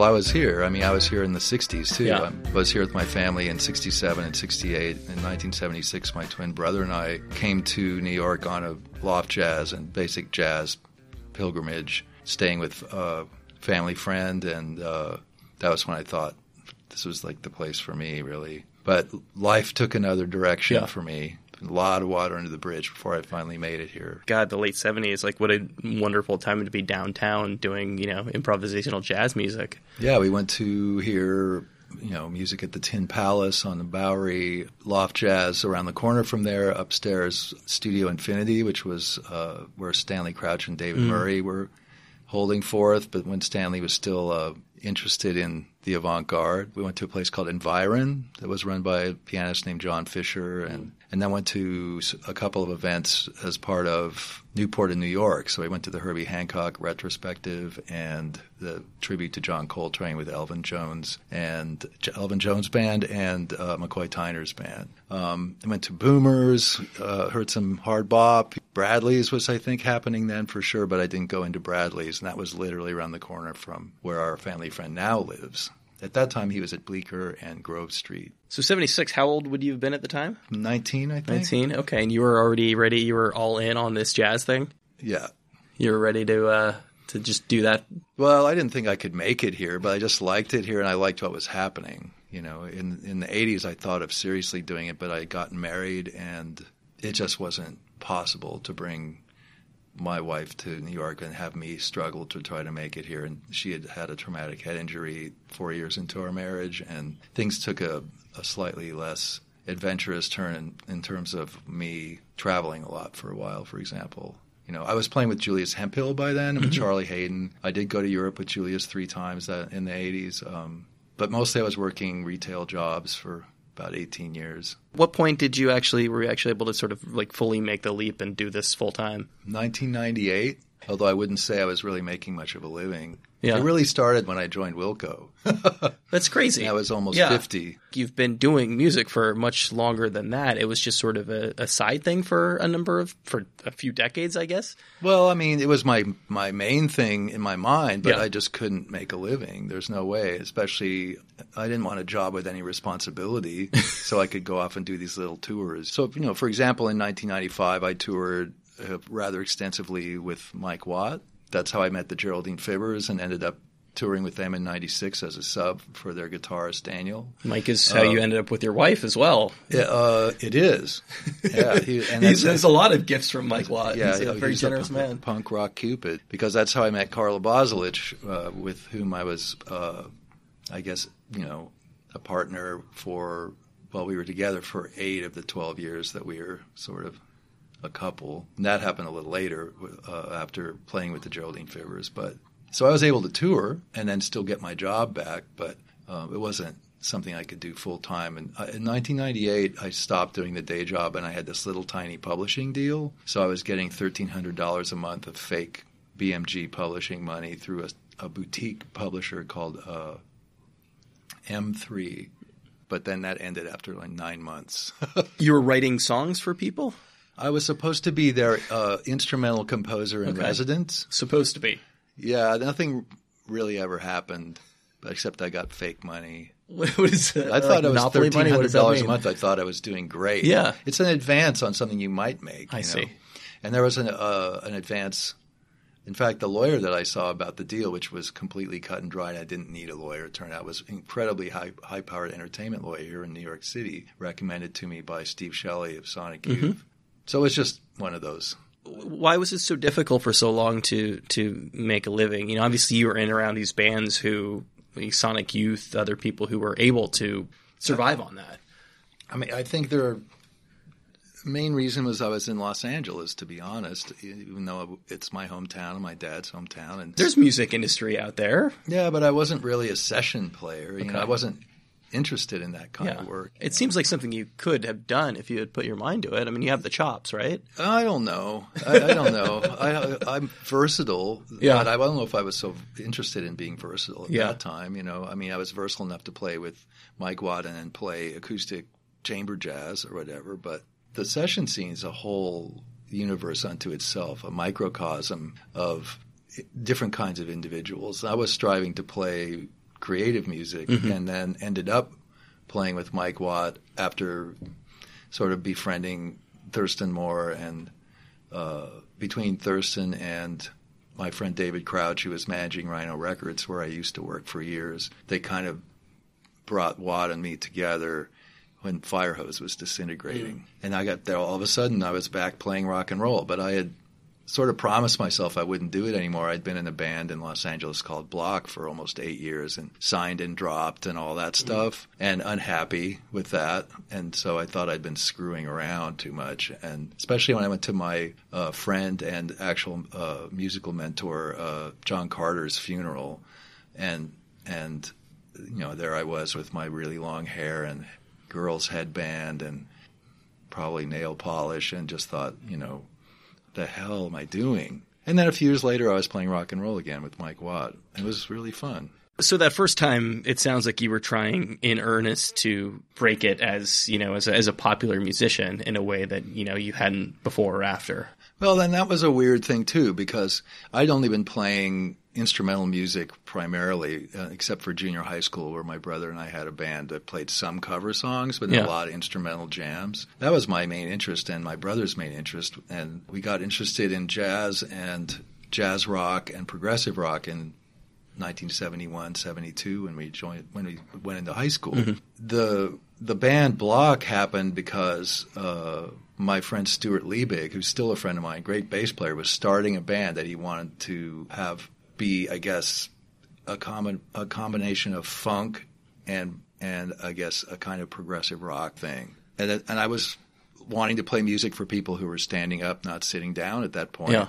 Well, I was here. I mean, I was here in the 60s too. Yeah. I was here with my family in 67 and 68. In 1976, my twin brother and I came to New York on a loft jazz and basic jazz pilgrimage, staying with a family friend. And uh, that was when I thought this was like the place for me, really. But life took another direction Yeah. for me. A lot of water under the bridge before I finally made it here. God, the late seventies, like what a wonderful time to be downtown doing, you know, improvisational jazz music. Yeah, we went to hear, you know, music at the Tin Palace on the Bowery, Loft Jazz around the corner from there, upstairs Studio Infinity, which was uh, where Stanley Crouch and David Murray were holding forth. But when Stanley was still uh, interested in the avant-garde, we went to a place called Environ that was run by a pianist named John Fischer, and and then went to a couple of events as part of Newport in New York. So we went to the Herbie Hancock retrospective and the tribute to John Coltrane with Elvin Jones and Elvin Jones band and uh, McCoy Tyner's band. Um, I went to Boomers, uh, heard some hard bop. Bradley's was I think happening then for sure, but I didn't go into Bradley's, and that was literally around the corner from where our family friend now lives. At that time, he was at Bleecker and Grove Street. So seventy six, how old would you have been at the time? 19, I think. Nineteen. Okay, and you were already ready. You were all in on this jazz thing. Yeah. You were ready to uh, to just do that. Well, I didn't think I could make it here, but I just liked it here and I liked what was happening. You know, in in the 80s I thought of seriously doing it, but I had gotten married and it just wasn't possible to bring my wife to New York and have me struggle to try to make it here and she had had a traumatic head injury 4 years into our marriage and things took a, a slightly less adventurous turn in, in terms of me traveling a lot for a while, for example. You know, I was playing with Julius Hemphill by then and with Charlie Haden. I did go to Europe with Julius three times that, in the 80s. Um, but mostly I was working retail jobs for about 18 years. What point did you actually were you actually able to sort of like fully make the leap and do this full time? 1998, although I wouldn't say I was really making much of a living. Yeah. It really started when I joined Wilco. That's crazy. I was almost Yeah. 50. You've been doing music for much longer than that. It was just sort of a, a side thing for a number of for a few decades, I guess. Well, I mean, it was my my main thing in my mind, but Yeah. I just couldn't make a living. There's no way, especially I didn't want a job with any responsibility, so I could go off and do these little tours. So, you know, for example, in 1995, I toured uh, rather extensively with Mike Watt. That's how I met the Geraldine Fibbers and ended up touring with them in 96 as a sub for their guitarist Daniel. Mike is how you ended up with your wife as well. Yeah, uh, it is. Yeah, he, and there's a lot of gifts from Mike Watt. yeah, He's a very was generous pu- man. Punk rock cupid, because that's how I met Carla Bozulich, uh, with whom I was, uh, I guess, you know, a partner for. Well, we were together for eight of the twelve years that we were sort of a couple. And that happened a little later uh, after playing with the Geraldine Fibbers. But so I was able to tour and then still get my job back, but uh, it wasn't something I could do full time. And uh, in 1998, I stopped doing the day job and I had this little tiny publishing deal. So I was getting $1,300 a month of fake BMG publishing money through a, a boutique publisher called uh, M3. But then that ended after like nine months. You were writing songs for people? I was supposed to be their uh, instrumental composer in Okay. residence. Supposed to be. Yeah, nothing really ever happened, except I got fake money. What is it? I thought it was Monopoly thirteen hundred that dollars a month. I thought I was doing great. Yeah. it's an advance on something you might make. I you know? see. And there was an uh, an advance. In fact, the lawyer that I saw about the deal, which was completely cut and dried, I didn't need a lawyer. It turned out was incredibly high high powered entertainment lawyer here in New York City, recommended to me by Steve Shelley of Sonic Mm-hmm. So it was just one of those. Why was it so difficult for so long to to make a living? You know, obviously you were in around these bands who, like Sonic Youth, other people who were able to survive on that. I mean, I think their main reason was I was in Los Angeles, to be honest, even though it's my hometown and my dad's hometown. And There's music industry out there. yeah, but I wasn't really a session player. You know, I wasn't interested in that kind Yeah. of work. It seems like something you could have done if you had put your mind to it. I mean, you have the chops, right? I don't know. I, I don't know. I, I'm versatile, Yeah. but I don't know if I was so interested in being versatile at Yeah. that time. You know, I mean, I was versatile enough to play with Mike Wadden and play acoustic chamber jazz or whatever, but the session scene is a whole universe unto itself, a microcosm of different kinds of individuals. I was striving to play creative music, and then ended up playing with Mike Watt after sort of befriending Thurston Moore and uh, between Thurston and my friend David Crouch, who was managing Rhino Records, where I used to work for years, they kind of brought Watt and me together when Firehose was disintegrating. And I got there all of a sudden I was back playing rock and roll, but I had sort of promised myself I wouldn't do it anymore. I'd been in a band in Los Angeles called Block for almost eight years and signed and dropped and all that stuff and unhappy with that. And so I thought I'd been screwing around too much. And especially when I went to my uh, friend and actual uh, musical mentor, uh, John Carter's funeral. And, and, you know, there I was with my really long hair and girls headband and probably nail polish and just thought, you know, the hell am I doing? And then a few years later, I was playing rock and roll again with Mike Watt. It was really fun. So that first time, it sounds like you were trying in earnest to break it as you know as a, as a popular musician in a way that you know you hadn't before or after. Well, then that was a weird thing too because I'd only been playing instrumental music primarily, uh, except for junior high school, where my brother and I had a band that played some cover songs, but Yeah. a lot of instrumental jams. That was my main interest and my brother's main interest, and we got interested in jazz and jazz rock and progressive rock in 1971, 72 when we joined when we went into high school. The the band Block happened because uh, my friend Stuart Liebig, who's still a friend of mine, great bass player, was starting a band that he wanted to have be, I guess, a common a combination of funk and and I guess a kind of progressive rock thing. And and I was wanting to play music for people who were standing up, not sitting down at that point. Yeah.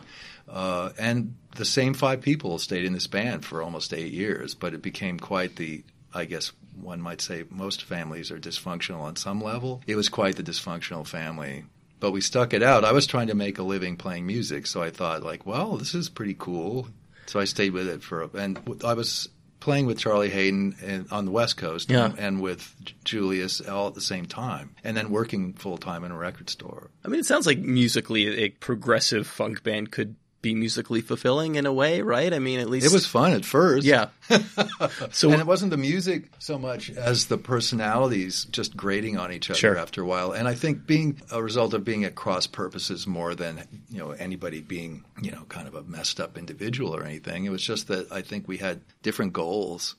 Uh, and the same five people stayed in this band for almost eight years, but it became quite the, I guess one might say most families are dysfunctional on some level. It was quite the dysfunctional family. But we stuck it out. I was trying to make a living playing music, so I thought like, well, this is pretty cool. So I stayed with it for, a, and I was playing with Charlie Haden in, on the West Coast Yeah. and, and with Julius all at the same time, and then working full time in a record store. I mean, it sounds like musically a progressive funk band could be musically fulfilling in a way, right? I mean, at least It was fun at first. Yeah. so and it wasn't the music so much as the personalities just grating on each other Sure. after a while. And I think being a result of being at cross purposes more than you know anybody being you know kind of a messed up individual or anything. It was just that I think we had different goals,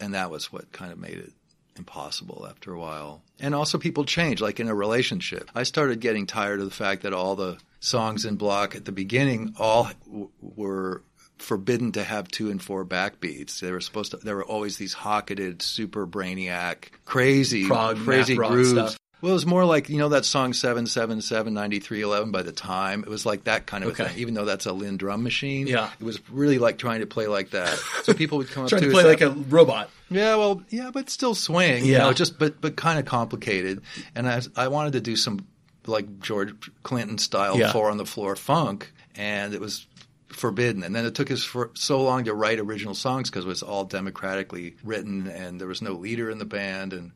and that was what kind of made it impossible after a while. And also people change, like in a relationship. I started getting tired of the fact that all the songs in Block at the beginning all w- were forbidden to have two and four backbeats. They were supposed to. There were always these hocketed, super brainiac, crazy, Prog, crazy grooves. stuff. Well, it was more like you know that song seven seven seven ninety three eleven. By the time it was like that kind of Okay. thing, even though that's a Linn drum machine. Yeah. it was really like trying to play like that. So people would come up trying to us play like a robot. yeah, well, yeah, but still swing. You Yeah. know, just but but kind of complicated. And I I wanted to do some like George Clinton style Yeah. four on the floor funk, and it was forbidden. And then it took us for so long to write original songs because it was all democratically written, and there was no leader in the band, and.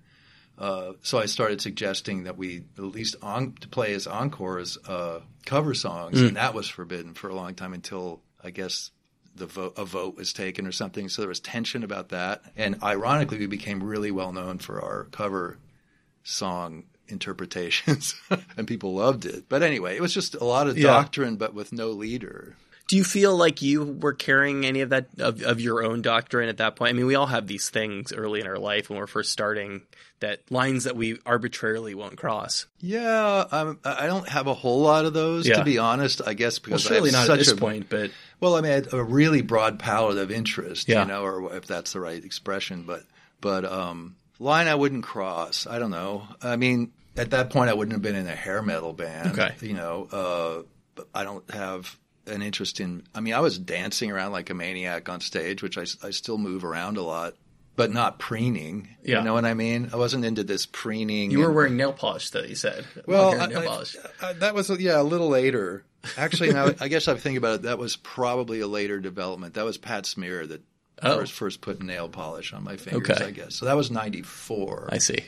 Uh, so I started suggesting that we at least on, to play as encores uh, cover songs, and that was forbidden for a long time until I guess the vote, a vote was taken or something. So there was tension about that. And ironically, we became really well known for our cover song interpretations, and people loved it. But anyway, it was just a lot of Yeah. doctrine, but with no leader. Do you feel like you were carrying any of that of, of your own doctrine at that point? I mean, we all have these things early in our life when we're first starting that lines that we arbitrarily won't cross. Yeah, um, I don't have a whole lot of those, Yeah. to be honest. I guess Well, because I surely not at such this a, point, but Well, I mean, a really broad palette of interest, Yeah. you know, or if that's the right expression. But, but um, line I wouldn't cross. I don't know. I mean, at that point, I wouldn't have been in a hair metal band. Okay. You know, uh, but I don't have an interest in. I mean, I was dancing around like a maniac on stage, which I still move around a lot, but not preening. Yeah. You know what I mean? I wasn't into this preening. you were and- wearing nail polish, though you said. well, I, nail I- polish. I- that was yeah a little later. Actually, now I guess I'm thinking about it. That was probably a later development. That was Pat Smear that Oh. first first put nail polish on my fingers. Okay. I guess so. That was '94. I see.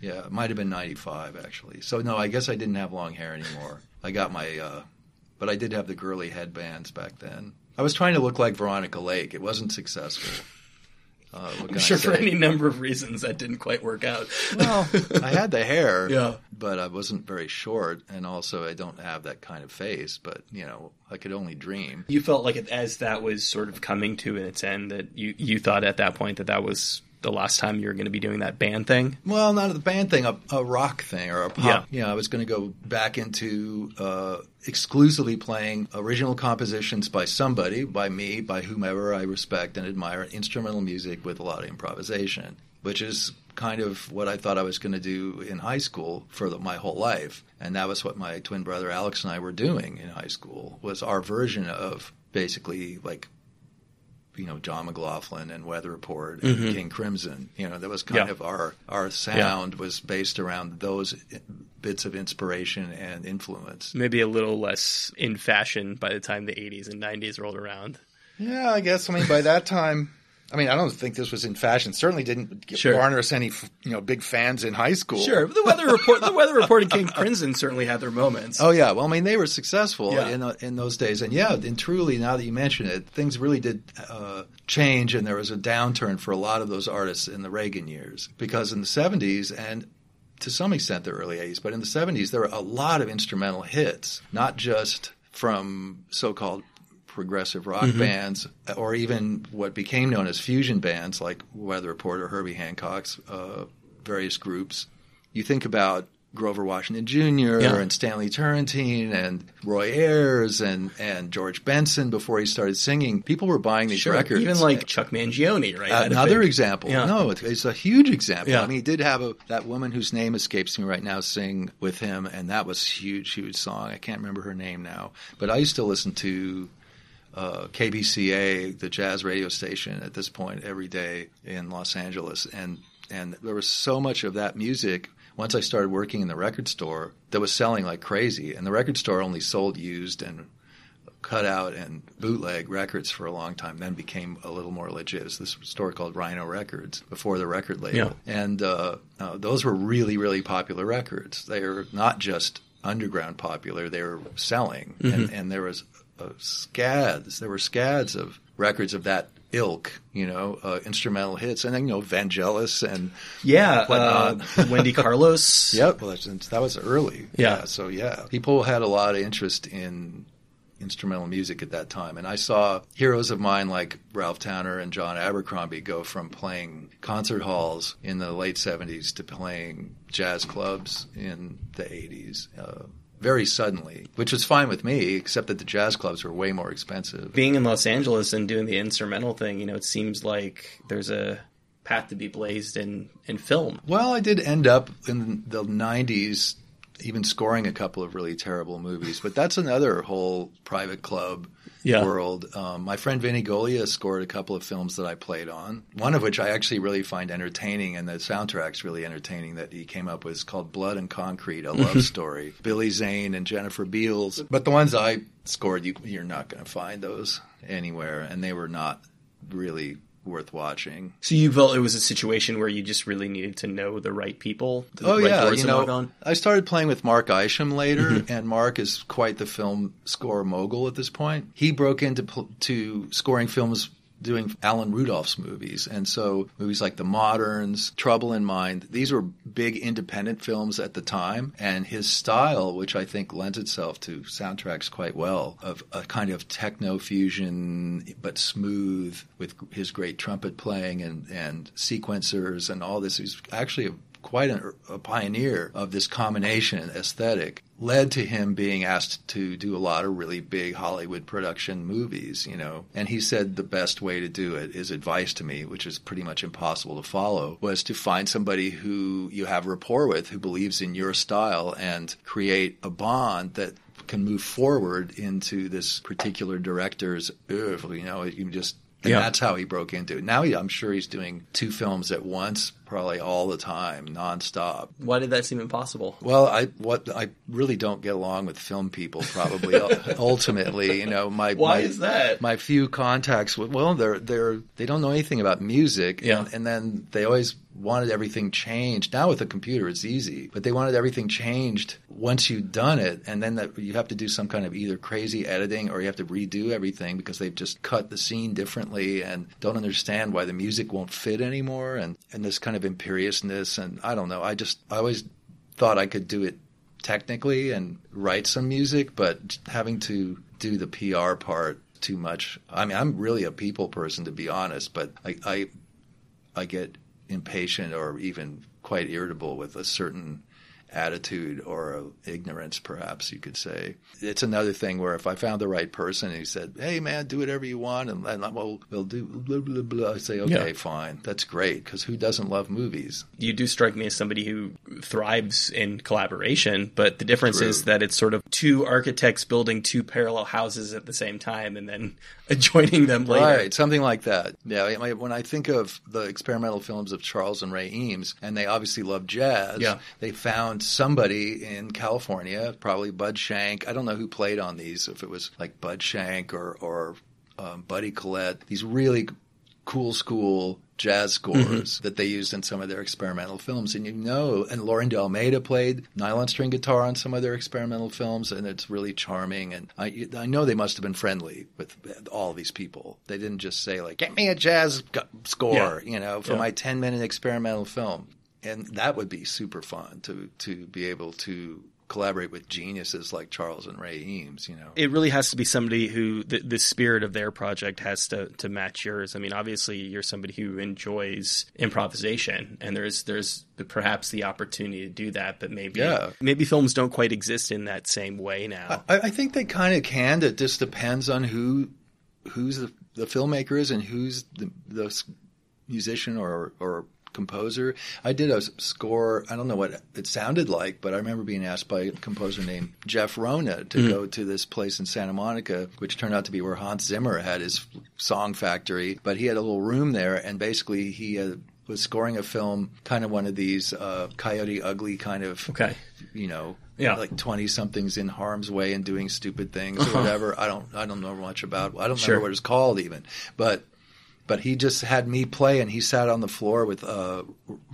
Yeah, it might have been '95 actually. So no, I guess I didn't have long hair anymore. I got my, uh, but I did have the girly headbands back then. I was trying to look like Veronica Lake. It wasn't successful. Uh, I'm sure for any number of reasons that didn't quite work out. Well, I had the hair, Yeah. but I wasn't very short, and also I don't have that kind of face. But you know, I could only dream. You felt like as that was sort of coming to its end that you, you thought at that point that that was the last time you were going to be doing that band thing. Well, not a band thing, a, a rock thing or a pop. Yeah. You know, I was going to go back into uh, exclusively playing original compositions by somebody, by me, by whomever I respect and admire, instrumental music with a lot of improvisation, which is kind of what I thought I was going to do in high school for the, my whole life. And that was what my twin brother Alex and I were doing in high school, was our version of basically like you know John McLaughlin and Weather Report and mm-hmm. King Crimson. You know that was kind Yeah. of our our sound was based around those bits of inspiration and influence. Maybe a little less in fashion by the time the 80s and 90s rolled around. Yeah, I guess. I mean, by that time, I mean, I don't think this was in fashion. Certainly didn't Sure. garner us any you know big fans in high school. Sure, the Weather Report, the Weather Report and King Crimson certainly had their moments. Oh yeah, well, I mean, they were successful Yeah. in uh, in those days, and yeah, and truly, now that you mention it, things really did uh, change, and there was a downturn for a lot of those artists in the Reagan years because in the '70s and to some extent the early '80s, but in the '70s there were a lot of instrumental hits, not just from so-called progressive rock Mm-hmm. bands or even what became known as fusion bands like Weather Report or Herbie Hancock's uh, various groups. You think about Grover Washington Jr. Yeah. and Stanley Turrentine and Roy Ayers and, and George Benson before he started singing. People were buying these Sure, records. even like Chuck Mangione, right? Another example. Yeah. No, it's a huge example. Yeah. I mean, he did have a that woman whose name escapes me right now sing with him, and that was huge, huge song. I can't remember her name now, but I used to listen to uh, KBCA, the jazz radio station, at this point every day in Los Angeles, and and there was so much of that music. Once I started working in the record store, that was selling like crazy, and the record store only sold used and cut out and bootleg records for a long time, then became a little more legit. It was this store called Rhino Records before the record label. And uh, uh, those were really, really popular records. They were not just underground popular, they were selling. And, and there was uh, scads, there were scads of records of that ilk, you know, uh, instrumental hits. And then, you know, Vangelis and Yeah, uh. Wendy Carlos. Yep, well, that was early. Yeah. So yeah, people had a lot of interest in instrumental music at that time, and I saw heroes of mine like Ralph Towner and John Abercrombie go from playing concert halls in the late '70s to playing jazz clubs in the '80s. Uh, very suddenly, which was fine with me, except that the jazz clubs were way more expensive. Being in Los Angeles and doing the instrumental thing, you know, it seems like there's a path to be blazed in, in film. Well, I did end up in the 90s even scoring a couple of really terrible movies, but that's another whole private club Yeah. world. Um, my friend Vinny Golia scored a couple of films that I played on, one of which I actually really find entertaining, and the soundtrack's really entertaining that he came up with. It's called Blood and Concrete, a love story. Billy Zane and Jennifer Beals. But the ones I scored, you, you're not going to find those anywhere, and they were not really worth watching. So you felt it was a situation where you just really needed to know the right people, the Oh right yeah, you know. I started playing with Mark Isham later, Mm-hmm. and Mark is quite the film score mogul at this point. He broke into pl- to scoring films doing Alan Rudolph's movies, and so movies like The Moderns, Trouble in Mind. These were big independent films at the time, and his style, which I think lends itself to soundtracks quite well, of a kind of techno fusion but smooth with his great trumpet playing and and sequencers and all this. He's actually a quite a, a pioneer of this combination aesthetic led to him being asked to do a lot of really big Hollywood production movies, you know. And he said the best way to do it, his advice to me, which is pretty much impossible to follow, was to find somebody who you have rapport with, who believes in your style, and create a bond that can move forward into this particular director's oeuvre. You know, you just and Yeah. that's how he broke into it. Now he, I'm sure he's doing two films at once, probably all the time, nonstop. Why did that seem impossible? Well, I what I really don't get along with film people. Probably uh, ultimately, you know, my Why my, is that? My few contacts with well, they're they're they don't know anything about music, Yeah. and, and then they always wanted everything changed. Now with the computer, it's easy, but they wanted everything changed once you've done it, and then that you have to do some kind of either crazy editing or you have to redo everything because they've just cut the scene differently and don't understand why the music won't fit anymore, and and this kind of imperiousness, and I don't know. I just I always thought I could do it technically and write some music, but having to do the PR part too much. I mean, I'm really a people person to be honest, but I I, I get impatient or even quite irritable with a certain attitude or ignorance, perhaps you could say. It's another thing where if I found the right person and he said, "Hey, man, do whatever you want," and, and well, we'll do blah blah blah, I say, "Okay, yeah. fine, that's great," because who doesn't love movies? You do strike me as somebody who thrives in collaboration, but the difference True. is that it's sort of two architects building two parallel houses at the same time, and then adjoining them later. Right, something like that. Yeah, when I think of the experimental films of Charles and Ray Eames, and they obviously love jazz, yeah. they found somebody in California, probably Bud Shank. I don't know who played on these, if it was like Bud Shank or, or um, Buddy Collette. These really cool school jazz scores mm-hmm. that they used in some of their experimental films. And you know, and Laurindo Almeida played nylon string guitar on some of their experimental films, and it's really charming. And I, I know they must have been friendly with all these people. They didn't just say like, "Get me a jazz score," yeah. you know, for yeah. my ten minute experimental film. And that would be super fun to to be able to collaborate with geniuses like Charles and Ray Eames, you know. It really has to be somebody who the, the, spirit of their project has to, to match yours. I mean, obviously you're somebody who enjoys improvisation and there's there's perhaps the opportunity to do that, but maybe yeah. maybe films don't quite exist in that same way now. I, I think they kind of can. It just depends on who who's the, the filmmaker is and who's the, the musician or or composer. I did a score. I don't know what it sounded like, but I remember being asked by a composer named Jeff Rona to mm-hmm. go to this place in Santa Monica, which turned out to be where Hans Zimmer had his song factory. But he had a little room there, and basically he had was scoring a film, kind of one of these uh, Coyote Ugly kind of, okay. you know, yeah. like twenty somethings in harm's way and doing stupid things or whatever. I don't, I don't know much about. I don't sure. remember what it's called even, but but he just had me play, and he sat on the floor with uh,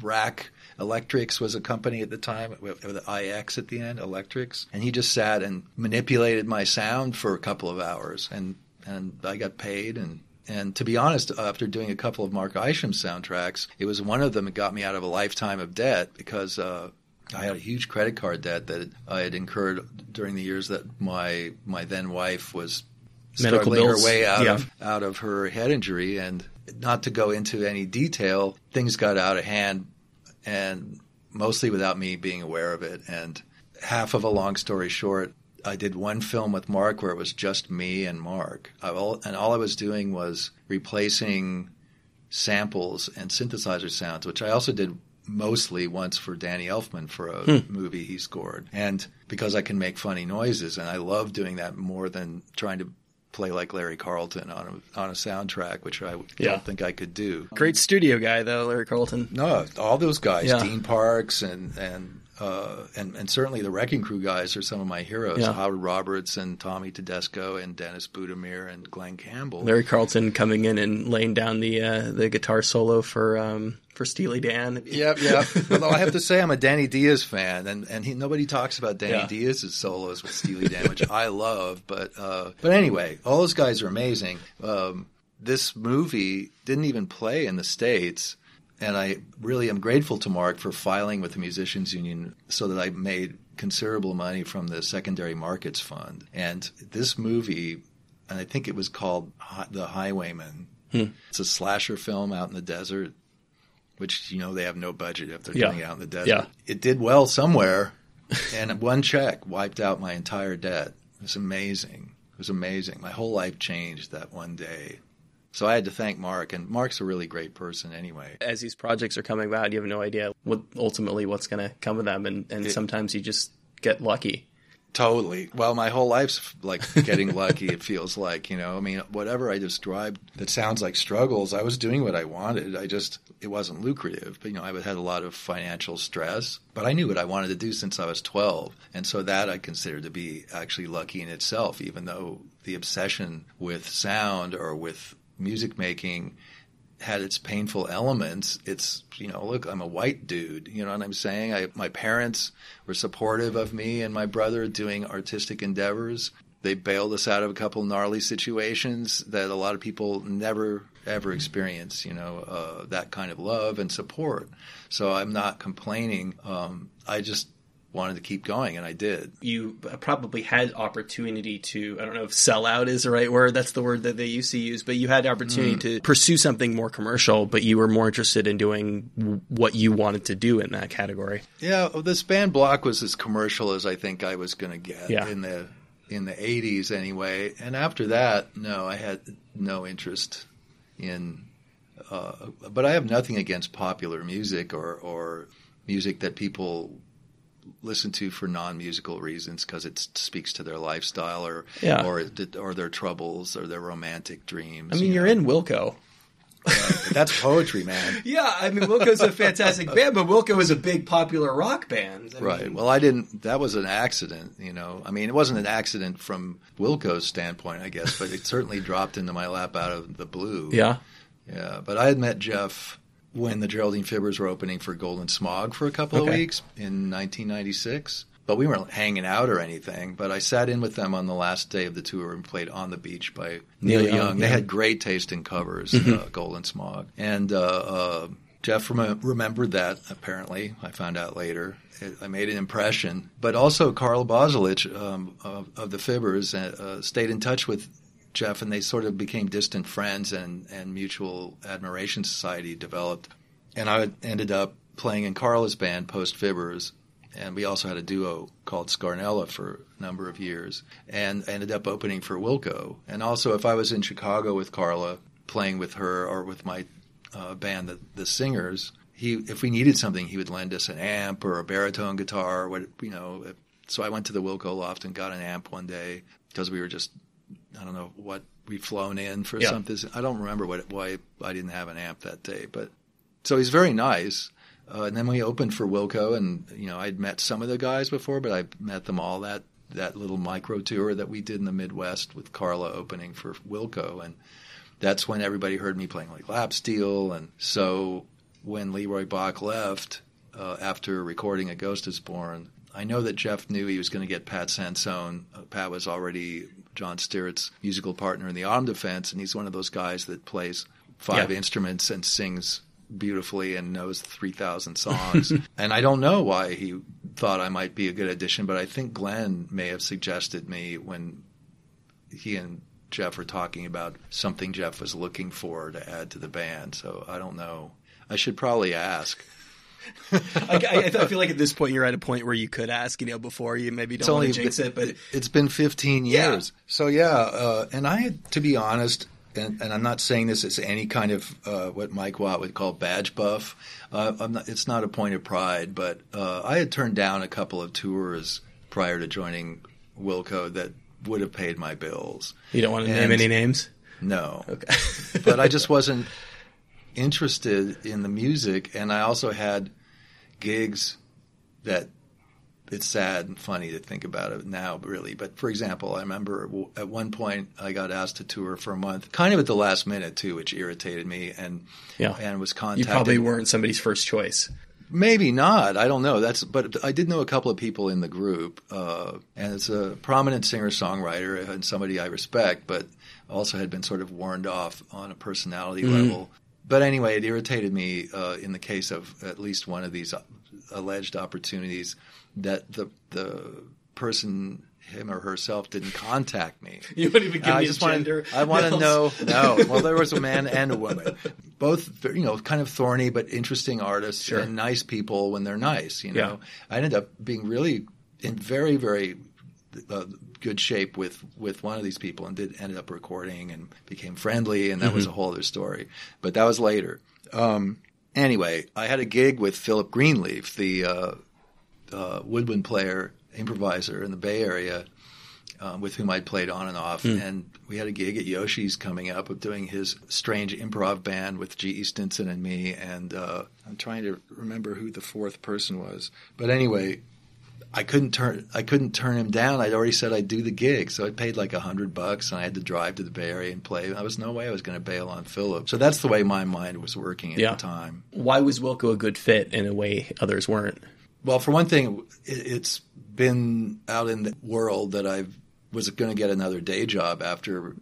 Rack Electrix was a company at the time with, with IX at the end, Electrix, and he just sat and manipulated my sound for a couple of hours, and and I got paid and. And to be honest, after doing a couple of Mark Isham soundtracks, it was one of them that got me out of a lifetime of debt because uh, I had a huge credit card debt that I had incurred during the years that my my then wife was medical struggling bills. her way out yeah. of out of her head injury. And not to go into any detail, things got out of hand, and mostly without me being aware of it. And half of a long story short, I did one film with Mark where it was just me and Mark, all, and all I was doing was replacing samples and synthesizer sounds, which I also did mostly once for Danny Elfman for a hmm. movie he scored. And because I can make funny noises, and I love doing that more than trying to play like Larry Carlton on a, on a soundtrack, which I yeah. don't think I could do. Great studio guy though, Larry Carlton. No, all those guys, yeah. Dean Parks and and uh, and and certainly the Wrecking Crew guys are some of my heroes. Yeah. Howard Roberts and Tommy Tedesco and Dennis Budimir and Glen Campbell. Larry Carlton coming in and laying down the uh, the guitar solo for um, for Steely Dan. Yep, yep. Although I have to say, I'm a Denny Dias fan, and and he, nobody talks about Denny yeah. Dias's solos with Steely Dan, which I love. But uh, but anyway, all those guys are amazing. Um, this movie didn't even play in the states, and I really am grateful to Mark for filing with the Musicians Union so that I made considerable money from the Secondary Markets Fund. And this movie, and I think it was called The Highwayman. Hmm. It's a slasher film out in the desert which you know they have no budget if they're yeah. doing it out in the desert. Yeah. It did well somewhere, and one check wiped out my entire debt. It was amazing. It was amazing. My whole life changed that one day. So I had to thank Mark, and Mark's a really great person anyway. As these projects are coming about, you have no idea what ultimately what's going to come of them, and, and it, sometimes you just get lucky. Totally. Well, my whole life's like getting lucky, it feels like, you know. I mean, whatever I described that sounds like struggles, I was doing what I wanted. I just, it wasn't lucrative. But, you know, I had a lot of financial stress, but I knew what I wanted to do since I was 12. And so that I consider to be actually lucky in itself, even though the obsession with sound or with music making had its painful elements. It's you know, look, I'm a white dude. You know what I'm saying? I, my parents were supportive of me and my brother doing artistic endeavors. They bailed us out of a couple gnarly situations that a lot of people never ever experience. You know, uh, that kind of love and support. So I'm not complaining. Um, I just wanted to keep going, and I did. You probably had opportunity to, I don't know if sell out is the right word, that's the word that they used to use, but you had opportunity mm. to pursue something more commercial, but you were more interested in doing what you wanted to do in that category. Yeah, this band block was as commercial as I think I was going to get yeah. in the in the 80s anyway. And after that, no, I had no interest in uh, but I have nothing against popular music or, or music that people listen to for non-musical reasons because it speaks to their lifestyle or yeah. or or their troubles or their romantic dreams. I mean, you are in Wilco. that's poetry, man. yeah, I mean, Wilco's a fantastic band, but Wilco is a big popular rock band. I right. Mean, well, I didn't. That was an accident, you know. I mean, it wasn't an accident from Wilco's standpoint, I guess, but it certainly dropped into my lap out of the blue. Yeah. Yeah, but I had met Jeff when the Geraldine Fibbers were opening for Golden Smog for a couple okay. of weeks in 1996. But we weren't hanging out or anything. But I sat in with them on the last day of the tour and played "On the Beach" by Neil, Neil Young. Young. They had great taste in covers, mm-hmm. uh, Golden Smog, and uh, uh, Jeff rem- remembered that. Apparently, I found out later. It, I made an impression, but also Carla Bozulich um, of, of, the Fibbers uh, stayed in touch with Jeff, and they sort of became distant friends, and, and mutual admiration society developed. And I ended up playing in Carla's band post Fibbers, and we also had a duo called Scarnella for a number of years, and ended up opening for Wilco. And also, if I was in Chicago with Carla, playing with her or with my uh, band, the, the Singers, he if we needed something, he would lend us an amp or a baritone guitar. Or what you know. So I went to the Wilco loft and got an amp one day because we were just I don't know what we flown in for yeah. something. I don't remember what why I didn't have an amp that day, but so he's very nice. Uh, and then we opened for Wilco, and you know I'd met some of the guys before, but I met them all that that little micro tour that we did in the Midwest with Carla opening for Wilco, and that's when everybody heard me playing like lap steel. And so when Leroy Bach left uh, after recording A Ghost Is Born, I know that Jeff knew he was going to get Pat Sansone. Uh, Pat was already John Stirratt's musical partner in the Autumn Defense, and he's one of those guys that plays five yeah. instruments and sings beautifully and knows 3,000 songs. and I don't know why he thought I might be a good addition, but I think Glenn may have suggested me when he and Jeff were talking about something Jeff was looking for to add to the band. So I don't know. I should probably ask. I, I, feel like at this point you're at a point where you could ask, you know, before you maybe don't want to jinx it, but it's been 15 years. Yeah. So yeah, uh, and I had to be honest, and, and, I'm not saying this as any kind of uh, what Mike Watt would call badge buff. Uh, not, it's not a point of pride, but uh, I had turned down a couple of tours prior to joining Wilco that would have paid my bills. You don't want to and name any names? No. Okay. but I just wasn't interested in the music, and I also had gigs that it's sad and funny to think about it now, really. But for example, I remember at one point I got asked to tour for a month, kind of at the last minute too, which irritated me, and yeah, and was contacted. You probably weren't somebody's first choice. Maybe not. I don't know. That's but I did know a couple of people in the group, uh, and it's a prominent singer songwriter and somebody I respect, but also had been sort of warned off on a personality mm. level but anyway, it irritated me uh, in the case of at least one of these alleged opportunities that the the person him or herself didn't contact me. You wouldn't even give uh, me I just gender. Wanna, I want to know. No, well, there was a man and a woman, both you know, kind of thorny but interesting artists sure. and nice people when they're nice. You know, yeah. I ended up being really in very very uh, good shape with with one of these people and did ended up recording and became friendly and that mm-hmm. was a whole other story. But that was later. Um, anyway, I had a gig with Philip Greenlief, the uh, uh, woodwind player improviser in the Bay Area. Um, with whom I'd played on and off, mm. and we had a gig at Yoshi's coming up of doing his strange improv band with G.E. Stinson and me, and uh, I'm trying to remember who the fourth person was. But anyway, I couldn't turn I couldn't turn him down. I'd already said I'd do the gig, so I paid like a hundred bucks, and I had to drive to the Bay Area and play. I was no way I was going to bail on Philip. So that's the way my mind was working at Yeah. the time. Why was Wilco a good fit in a way others weren't? Well, for one thing, it, it's been out in the world that I was going to get another day job after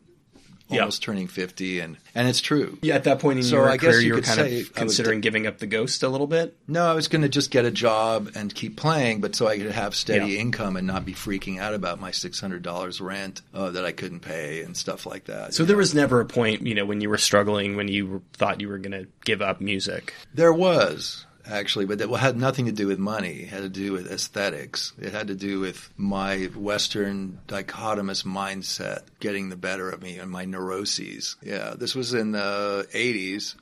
Almost turning fifty, and and it's true. Yeah, at that point in So your I career, you could kind of considering giving up the ghost a little bit. No, I was going to just get a job and keep playing, but so I could have steady Yeah. income and not be freaking out about my six hundred dollars rent uh, that I couldn't pay and stuff like that. So there know. was never a point, you know, when you were struggling, when you were, thought you were going to give up music. there was actually, but it had nothing to do with money. It had to do with aesthetics. It had to do with my Western dichotomous mindset getting the better of me and my neuroses. Yeah, this was in the '80s,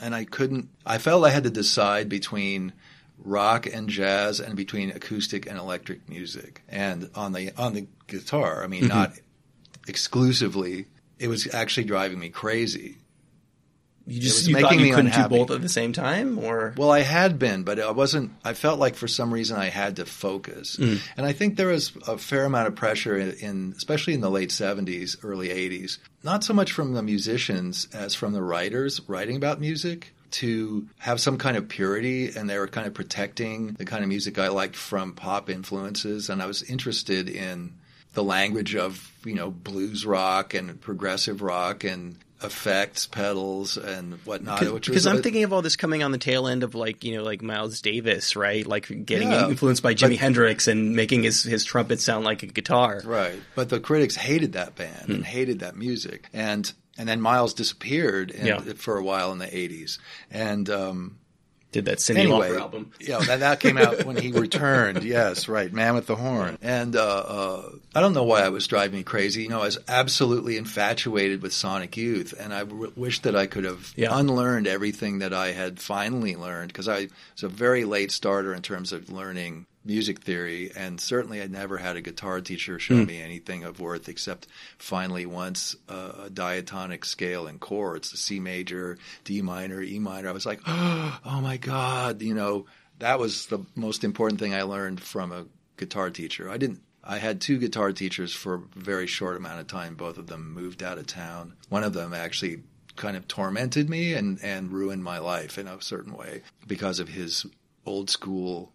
and I couldn't. I felt I had to decide between rock and jazz and between acoustic and electric music. And on the on the guitar, I mean, mm-hmm. not exclusively. It was actually driving me crazy. You just you making thought me you couldn't unhappy. do both at the same time, or Well, I had been, but I wasn't. I felt like for some reason I had to focus, mm. and I think there was a fair amount of pressure in, in, especially in the late '70s, early '80s. Not so much from the musicians as from the writers writing about music to have some kind of purity, and they were kind of protecting the kind of music I liked from pop influences, and I was interested in the language of you know blues rock and progressive rock and effects, pedals, and whatnot. Which because I'm a- thinking of all this coming on the tail end of like you know like Miles Davis, right? Like getting Yeah. influenced by Jimi But- Hendrix and making his his trumpet sound like a guitar. Right. But the critics hated that band Hmm. and hated that music. And and then Miles disappeared in, Yeah. for a while in the 80s. And um, Did that Cindy anyway, Lauper album? yeah, that, that came out when he returned. Yes, right, Man with the Horn. And uh, uh, I don't know why it was driving me crazy. You know, I was absolutely infatuated with Sonic Youth, and I w- wish that I could have Yeah. unlearned everything that I had finally learned because I was a very late starter in terms of learning music theory, and certainly I never had a guitar teacher show Hmm. me anything of worth except finally once uh, a diatonic scale in chords, the C major, D minor, E minor. I was like, oh my god, you know, that was the most important thing I learned from a guitar teacher. I didn't. I had two guitar teachers for a very short amount of time. Both of them moved out of town. One of them actually kind of tormented me and, and ruined my life in a certain way because of his old school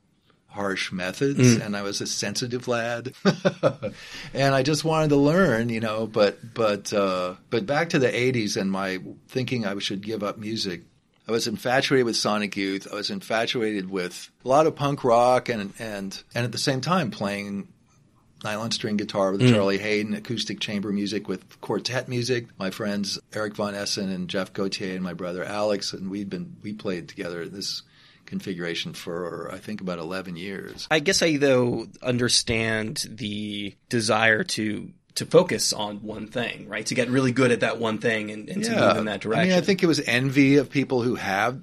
harsh methods and I was a sensitive lad. And I just wanted to learn you know but but uh, but back to the 80s and my thinking I should give up music. I was infatuated with Sonic Youth. I was infatuated with a lot of punk rock and and and at the same time playing nylon string guitar with Charlie Haden, acoustic chamber music with quartet music. My friends Eric Von Essen and Jeff Gauthier and my brother Alex, and we'd been we played together this configuration for I think about eleven years. I guess I though understand the desire to to focus on one thing, right? To get really good at that one thing and, and to move in that direction. I mean, I think it was envy of people who have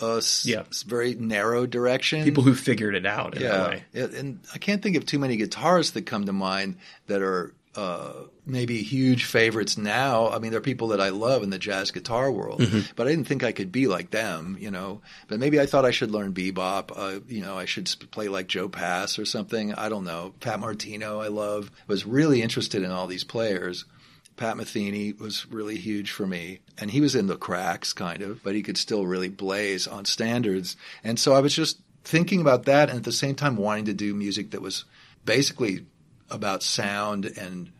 a s- Yeah. very narrow direction. people who figured it out in yeah, way. And I can't think of too many guitarists that come to mind that are uh, maybe huge favorites now. I mean, there are people that I love in the jazz guitar world, Mm-hmm. but I didn't think I could be like them, you know. But maybe I thought I should learn bebop. Uh, you know, I should play like Joe Pass or something. I don't know. Pat Martino, I love. Was really interested in all these players. Pat Metheny was really huge for me. And he was in the cracks, kind of, but he could still really blaze on standards. And so I was just thinking about that and at the same time wanting to do music that was basically about sound and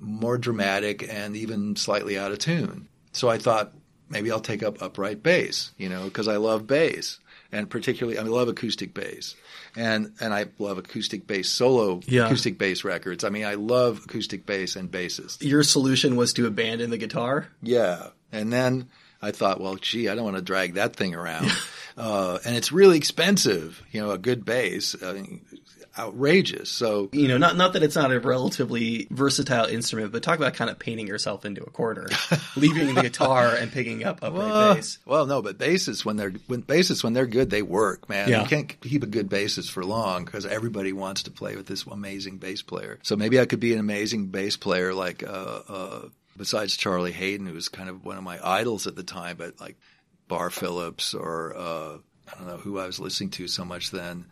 more dramatic and even slightly out of tune. So I thought maybe I'll take up upright bass, you know, because I love bass and particularly I love acoustic bass. And and I love acoustic bass solo Yeah. acoustic bass records. I mean, I love acoustic bass and basses. Your solution was to abandon the guitar. Yeah. And then I thought, well, gee, I don't want to drag that thing around. uh, and it's really expensive, you know, a good bass, I mean, outrageous. So, You know, not not that it's not a relatively versatile instrument, but talk about kind of painting yourself into a corner, leaving the guitar and picking up upright uh, bass. well, no, but bassists when they're when bassists when they're good, they work, man. Yeah. You can't keep a good bassist for long because everybody wants to play with this amazing bass player. So maybe I could be an amazing bass player, like uh, uh, besides Charlie Haden, who was kind of one of my idols at the time, but like Barre Phillips or uh, I don't know who I was listening to so much then.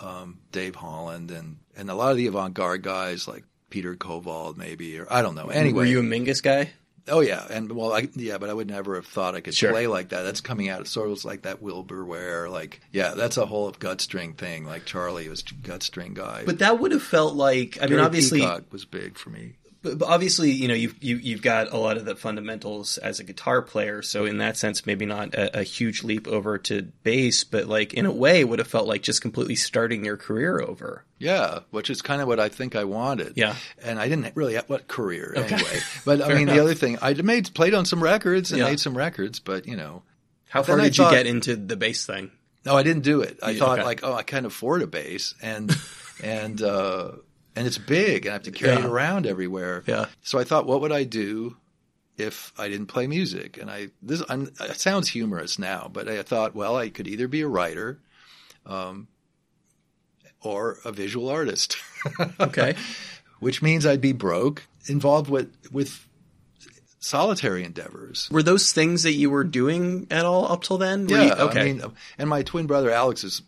Um, Dave Holland, and and a lot of the avant-garde guys like Peter Kowald, maybe, or I don't know. Anyway, Were you a Mingus guy? Oh yeah, and well, I, yeah, but I would never have thought I could Sure. play like that. That's coming out. Of like that Wilbur Ware, like yeah, that's a whole gut string thing. Like Charlie was gut string guy. But that would have felt like I mean, Gary obviously, Peacock was big for me. But, but obviously, you know, you've you, you've got a lot of the fundamentals as a guitar player. So in that sense, maybe not a, a huge leap over to bass, but like in a way, would have felt like just completely starting your career over. Yeah, which is kind of what I think I wanted. Yeah. and I didn't really have what career Okay. anyway. But I mean, enough. the other thing I made played on some records and Yeah. made some records, but you know, How far did you get into the bass thing? No, I didn't do it. I Yeah, thought okay. like, oh, I can't afford a bass, and and uh, and it's big, and I have to carry it around everywhere. Yeah. So I thought, what would I do if I didn't play music? And I this I'm, it sounds humorous now, but I thought, well, I could either be a writer, um, or a visual artist. Okay. which means I'd be broke, involved with with solitary endeavors. Were those things that you were doing at all up till then? Were Yeah, you- okay. I mean, and my twin brother Alex is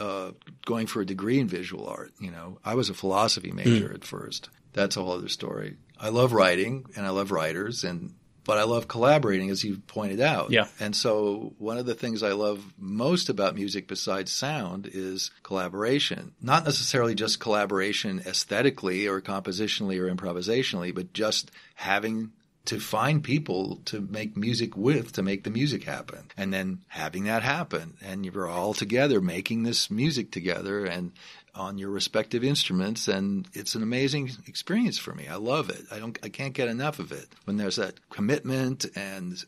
uh, going for a degree in visual art. You know, I was a philosophy major Hmm. at first. That's a whole other story. I love writing and I love writers, and but I love collaborating, as you pointed out. Yeah. And so one of the things I love most about music, besides sound, is collaboration. Not necessarily just collaboration aesthetically or compositionally or improvisationally, but just having to find people to make music with to make the music happen. And then having that happen and you're all together making this music together and on your respective instruments and it's an amazing experience for me. I love it. I don't i can't get enough of it. When there's that commitment and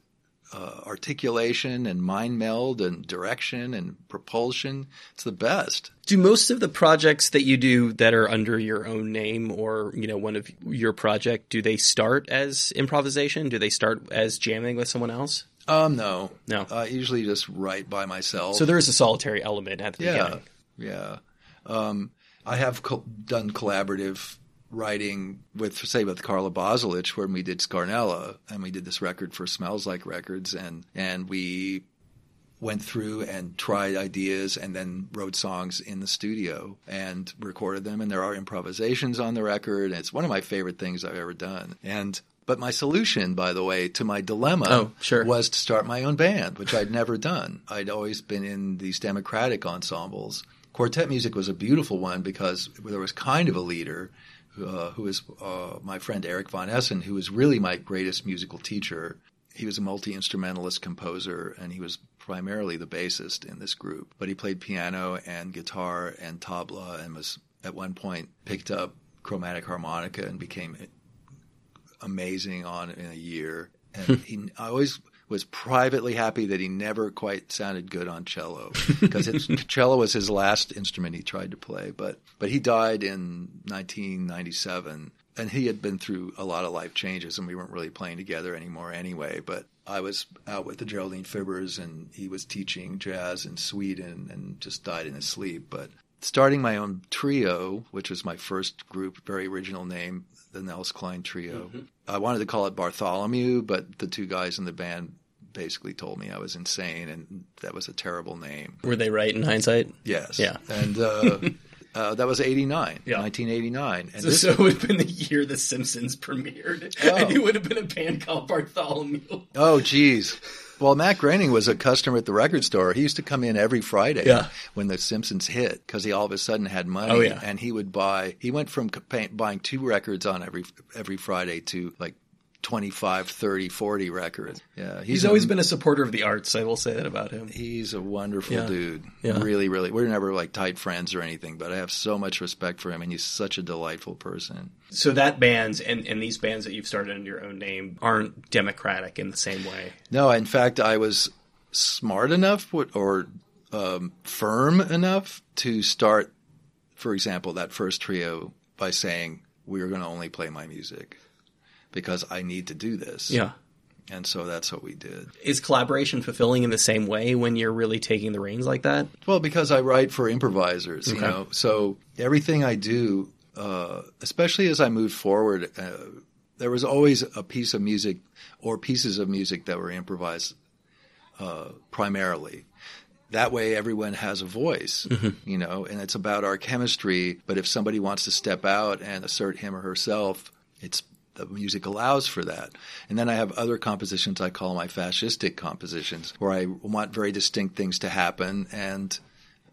uh, articulation and mind meld and direction and propulsion it's the best Do most of the projects that you do that are under your own name or, you know, one of your project, do they start as improvisation? Do they start as jamming with someone else? um no No. i usually just write by myself So there is a solitary element at the Yeah, beginning. yeah. Um, I have co- done collaborative writing with, say, with Carla Bozulich when we did Scarnella, and we did this record for Smells Like Records, and and we went through and tried ideas and then wrote songs in the studio and recorded them and there are improvisations on the record and it's one of my favorite things I've ever done. And but my solution by the way to my dilemma Oh, sure. was to start my own band which I'd never done. I'd always been in these democratic ensembles. Quartet music was a beautiful one because there was kind of a leader uh, who is uh, my friend Eric Von Essen, who was really my greatest musical teacher. He was a multi instrumentalist composer, and he was primarily the bassist in this group. But he played piano and guitar and tabla, and was at one point picked up chromatic harmonica and became amazing on in a year. And he, I always was privately happy that he never quite sounded good on cello because cello was his last instrument he tried to play. But but he died in 1997, and he had been through a lot of life changes, and we weren't really playing together anymore anyway. But I was out with the Geraldine Fibbers, and he was teaching jazz in Sweden, and just died in his sleep. But starting my own trio, which was my first group, very original name, the Nels Cline Trio. Mm-hmm. I wanted to call it Bartholomew, but the two guys in the band basically told me I was insane, and that was a terrible name. Were they right in hindsight? Yes. Yeah. And uh, uh, that was 89, Yeah. 1989. And So, this, so it would have been the year The Simpsons premiered, Oh. and it would have been a band called Bartholomew. oh, geez. Well, Matt Groening was a customer at the record store. He used to come in every Friday Yeah. when The Simpsons hit because he all of a sudden had money. Oh, yeah. And he would buy, he went from buying two records on every every Friday to like 25, 30, 40 records. Yeah. He's always been a supporter of the arts. I will say that about him. He's a wonderful Yeah. dude. Yeah. Really, really. We're never like tight friends or anything, but I have so much respect for him, and he's such a delightful person. So that bands and, and these bands that you've started under your own name aren't democratic in the same way. No, in fact, I was smart enough or um, firm enough to start, for example, that first trio by saying, we're going to only play my music because I need to do this. Yeah. And so that's what we did. Is collaboration fulfilling in the same way when you're really taking the reins like that? Well, because I write for improvisers, you know, so everything I do, uh, especially as I moved forward, uh, there was always a piece of music or pieces of music that were improvised uh, primarily. that way everyone has a voice, Mm-hmm. you know, and it's about our chemistry. But if somebody wants to step out and assert him or herself, it's the music allows for that. And then I have other compositions I call my fascistic compositions, where I want very distinct things to happen. And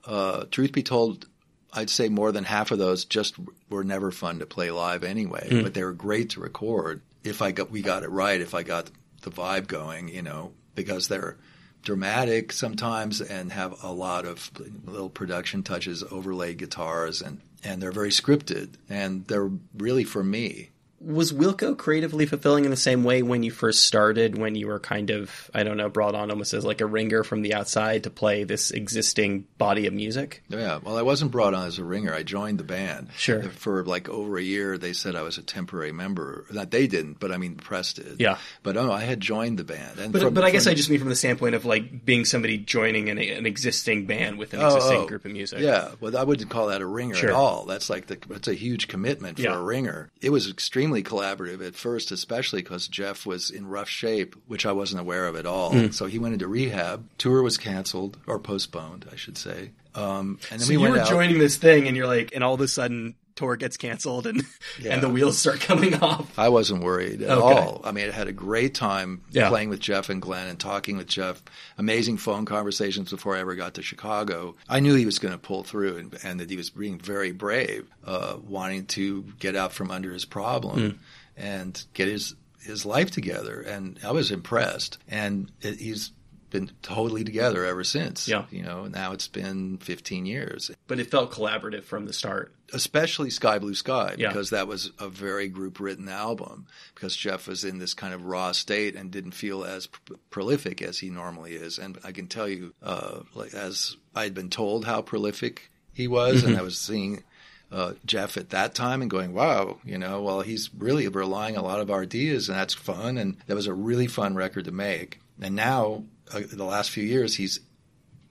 uh, truth be told, I'd say more than half of those just were never fun to play live anyway, but they were great to record if I got we got it right, if I got the vibe going, you know, because they're dramatic sometimes and have a lot of little production touches, overlay guitars, and and they're very scripted and they're really for me. Was Wilco creatively fulfilling in the same way when you first started, when you were kind of, I don't know, brought on almost as like a ringer from the outside to play this existing body of music? Oh, yeah, well, I wasn't brought on as a ringer. I joined the band. Sure. For like over a year, they said I was a temporary member. Not they didn't, but I mean the press did. Yeah. But oh, I had joined the band. And But, from- but I guess I just mean from the standpoint of like being somebody joining an, an existing band with an Oh, existing oh. group of music. Yeah, well, I wouldn't call that a ringer Sure. at all. That's like the it's a huge commitment for Yeah. a ringer. It was extremely collaborative at first, especially because Jeff was in rough shape, which I wasn't aware of at all. Hmm. So he went into rehab. Tour was canceled or postponed, I should say. Um, and then So we you were out. joining this thing, and you're like, and all of a sudden, tour gets canceled, and Yeah. and the wheels start coming off. I wasn't worried at Okay. all. I mean, I had a great time Yeah. playing with Jeff and Glenn and talking with Jeff. Amazing phone conversations before I ever got to Chicago. I knew he was going to pull through and, and that he was being very brave, uh, wanting to get out from under his problem Hmm. and get his his life together. And I was impressed. And it, he's been totally together ever since. Yeah. You know, now it's been 15 years But it felt collaborative from the start. especially Sky Blue Sky Yeah. because that was a very group written album because Jeff was in this kind of raw state and didn't feel as pr- prolific as he normally is and I can tell you uh, like as I had been told how prolific he was and I was seeing uh, Jeff at that time and going wow you know well he's really relying a lot of our ideas and that's fun and that was a really fun record to make and now uh, the last few years he's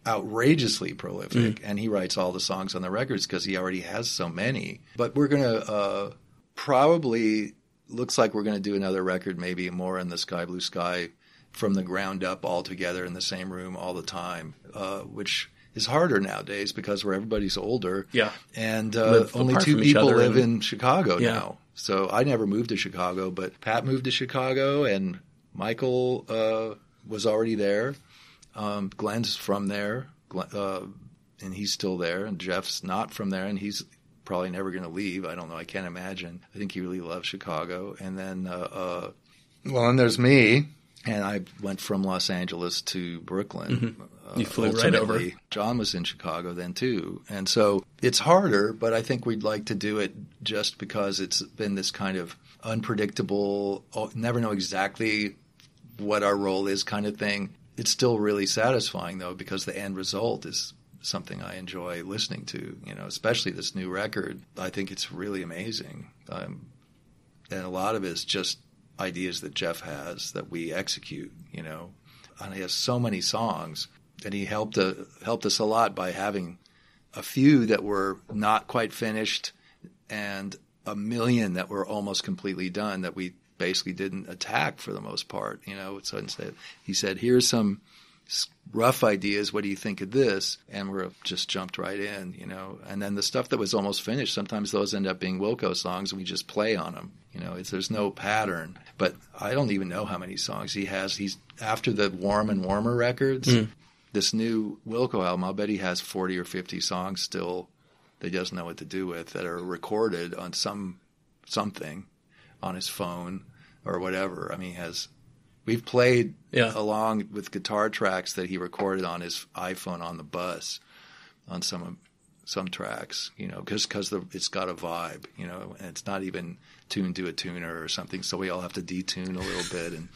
outrageously prolific, and he writes all the songs on the records because he already has so many. But we're gonna uh, probably looks like we're gonna do another record, maybe more in the Sky Blue Sky, from the ground up, all together in the same room all the time, uh, which is harder nowadays because where everybody's older, Yeah. and uh, only two people live and- in Chicago Yeah. now. So I never moved to Chicago, but Pat moved to Chicago, and Michael uh, was already there. Um, Glenn's from there, Glenn, uh, and he's still there. And Jeff's not from there, and he's probably never going to leave. I don't know. I can't imagine. I think he really loves Chicago. And then, uh, uh, well, and there's me, and I went from Los Angeles to Brooklyn. Uh, Mm-hmm. You flew right over. John was in Chicago then too, and so it's harder. But I think we'd like to do it just because it's been this kind of unpredictable, oh, never know exactly what our role is kind of thing. It's still really satisfying though because the end result is something I enjoy listening to. You know, especially this new record. I think it's really amazing, um, and a lot of it is just ideas that Jeff has that we execute. You know, and he has so many songs, and he helped uh, helped us a lot by having a few that were not quite finished and a million that were almost completely done that we basically didn't attack for the most part. You know, so instead he said, "Here's some rough ideas. What do you think of this?" And we're just jumped right in. You know, and then the stuff that was almost finished, sometimes those end up being Wilco songs, and we just play on them. You know, it's, there's no pattern. But I don't even know how many songs he has. He's after the Warm and Warmer records. Mm. This new Wilco album, I'll bet he has 40 or 50 songs still that he doesn't know what to do with that are recorded on some something on his phone or whatever. I mean, has we've played Yeah. along with guitar tracks that he recorded on his iPhone on the bus on some some tracks, you know, just because it's got a vibe, you know, and it's not even tuned to a tuner or something. So we all have to detune a little bit, and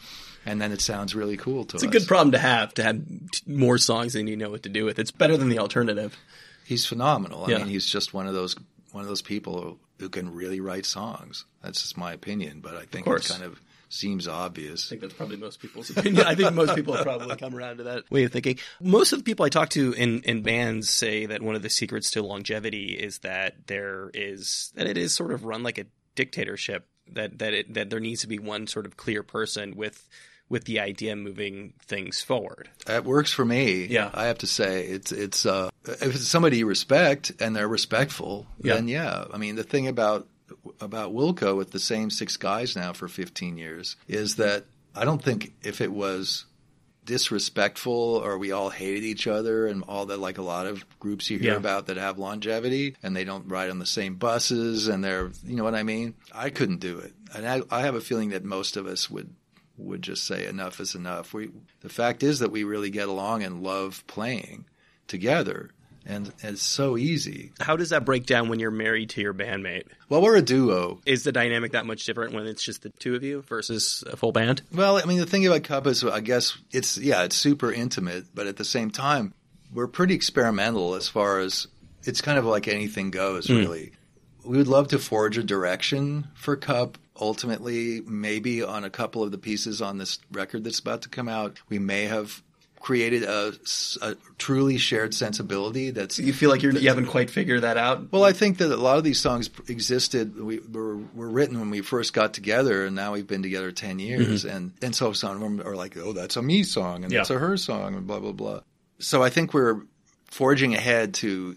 and then it sounds really cool to It's us. It's a good problem to have to have more songs than you know what to do with. It's better than the alternative. He's phenomenal. I Yeah. mean, he's just one of those one of those people who, who can really write songs. That's just my opinion, but I think it kind of seems obvious. I think that's probably most people's opinion. I think most people have probably come around to that way of thinking. Most of the people I talk to in, in bands say that one of the secrets to longevity is that there is that it is sort of run like a dictatorship. That that it, that there needs to be one sort of clear person with with the idea moving things forward. It works for me. Yeah. I have to say it's it's uh, if it's somebody you respect and they're respectful, Yeah. then yeah. I mean, the thing about about Wilco with the same six guys now for 15 years is that I don't think if it was disrespectful or we all hated each other and all that like a lot of groups you hear Yeah. about that have longevity and they don't ride on the same buses and they're you know what I mean I couldn't do it and I, I have a feeling that most of us would would just say enough is enough we the fact is that we really get along and love playing together and it's so easy How does that break down when you're married to your bandmate? well we're a duo Is the dynamic that much different when it's just the two of you versus a full band? Well, I mean, the thing about Cup is, I guess it's yeah, it's super intimate, but at the same time, we're pretty experimental as far as it's kind of like anything goes. Hmm. Really, we would love to forge a direction for Cup. Ultimately, maybe on a couple of the pieces on this record that's about to come out, we may have created a truly shared sensibility that's You feel like you're, you haven't quite figured that out? well, I think that a lot of these songs existed. We were, were written when we first got together, and now we've been together ten years. Mm-hmm. And and so some of them are like, oh, that's a me song, and Yeah. that's a her song, and blah blah blah. So I think we're forging ahead to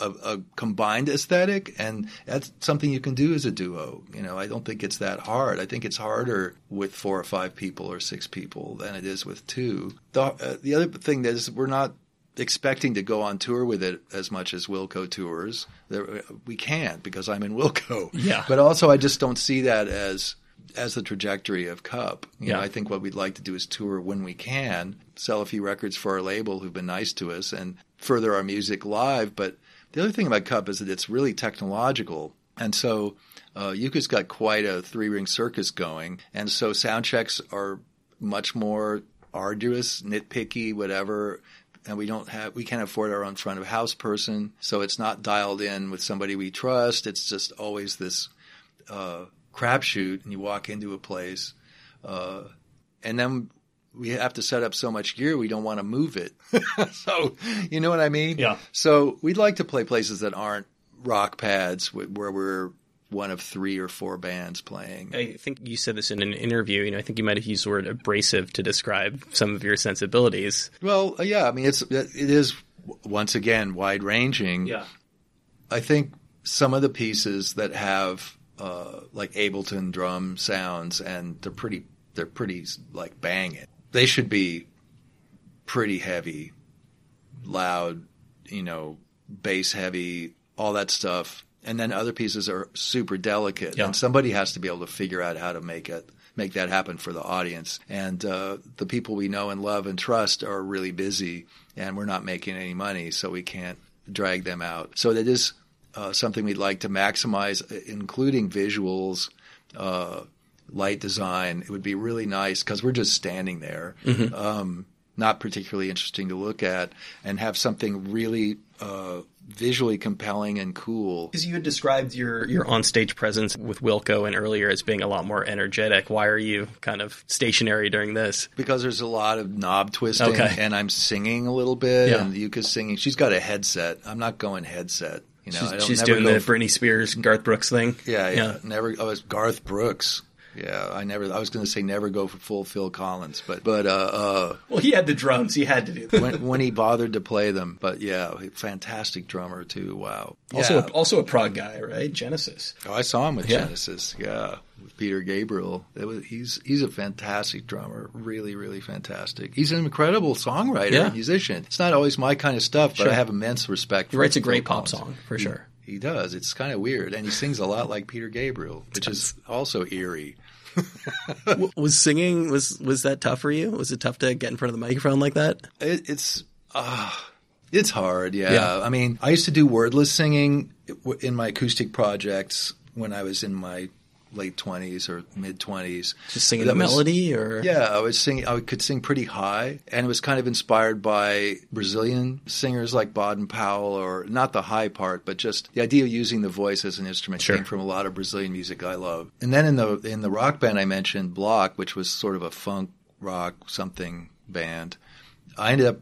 a, a combined aesthetic, and that's something you can do as a duo. You know, I don't think it's that hard. I think it's harder with four or five people or six people than it is with two. The, uh, the other thing is we're not expecting to go on tour with it as much as Wilco tours. There, we can't because I'm in Wilco. Yeah. But also, I just don't see that as as the trajectory of Cup. You know, Yeah. I think what we'd like to do is tour when we can, sell a few records for our label who've been nice to us, and further our music live. But the other thing about Cup is that it's really technological, and so uh, Yuka's got quite a three ring circus going, and so sound checks are much more arduous, nitpicky, whatever. And we don't have, we can't afford our own front of house person, so it's not dialed in with somebody we trust. It's just always this uh, crapshoot, and you walk into a place, uh, and then we have to set up so much gear we don't want to move it. so you know what I mean? Yeah. So we'd like to play places that aren't rock pads where we're one of three or four bands playing. I think you said this in an interview. You know, I think you might have used the word abrasive to describe some of your sensibilities. Well, uh, yeah, I mean it's it is once again wide ranging. Yeah, I think some of the pieces that have uh, like Ableton drum sounds and they're pretty they're pretty like banging. They should be pretty heavy, loud, you know, bass heavy, all that stuff. And then other pieces are super delicate, Yeah. and somebody has to be able to figure out how to make it make that happen for the audience. And uh, the people we know and love and trust are really busy, and we're not making any money, so we can't drag them out. So that is uh, something we'd like to maximize, including visuals, uh, light design. It would be really nice because we're just standing there, um, not particularly interesting to look at, and have something really uh, visually compelling and cool. Because you had described your your onstage presence with Wilco and earlier as being a lot more energetic. Why are you kind of stationary during this? because there's a lot of knob twisting Okay. and I'm singing a little bit Yeah. and Yuka's singing. She's got a headset. I'm not going headset. You know, She's, she's doing the Britney Spears, Garth Brooks thing. yeah, yeah, Never. Oh, it's Garth Brooks. Yeah, I never. I was going to say never go for full Phil Collins, but but uh, uh, Well, he had the drums. He had to do that. when when he bothered to play them, but yeah, fantastic drummer too. Wow. Also, Yeah. a, also a prog guy, right? Genesis. Oh, I saw him with Yeah. Genesis. Yeah, with Peter Gabriel. Was, he's he's a fantastic drummer. Really, really fantastic. He's an incredible songwriter Yeah. and musician. It's not always my kind of stuff, but Sure. I have immense respect. For him. He writes a Phil great pop Collins. song for sure. He does. It's kind of weird, and he sings a lot like Peter Gabriel, which is also eerie. Was singing was was that tough for you? Was it tough to get in front of the microphone like that? It, it's uh, it's hard. Yeah. Yeah. I mean, I used to do wordless singing in my acoustic projects when I was in my late twenties or mid twenties. Just singing That the was- melody, or Yeah, I was singing. I could sing pretty high, and it was kind of inspired by Brazilian singers like Baden Powell, or not the high part, but just the idea of using the voice as an instrument Sure. came from a lot of Brazilian music I love. And then in the in the rock band I mentioned, Block, which was sort of a funk rock something band, I ended up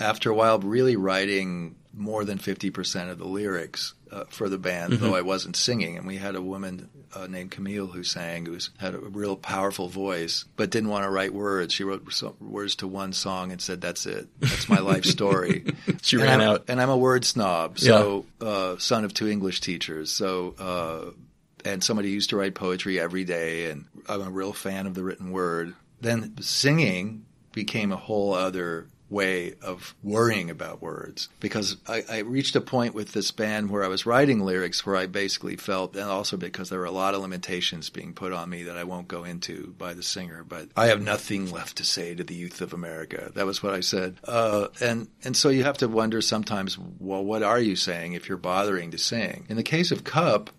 after a while really writing more than 50% of the lyrics uh, for the band, mm-hmm. though I wasn't singing. And we had a woman uh, named Camille who sang, who had a real powerful voice, but didn't want to write words. She wrote words to one song and said, "That's it. That's my life story." she and ran I'm, out. And I'm a word snob, so yeah. uh, son of two English teachers, so. Uh, and somebody used to write poetry every day, and I'm a real fan of the written word. Then singing became a whole other way of worrying about words because I, I, reached a point with this band where I was writing lyrics where I basically felt, and also because there were a lot of limitations being put on me that I won't go into by the singer, but I have nothing left to say to the youth of America. That was what I said. Uh, and, and so you have to wonder sometimes, well, what are you saying if you're bothering to sing? In the case of Cup,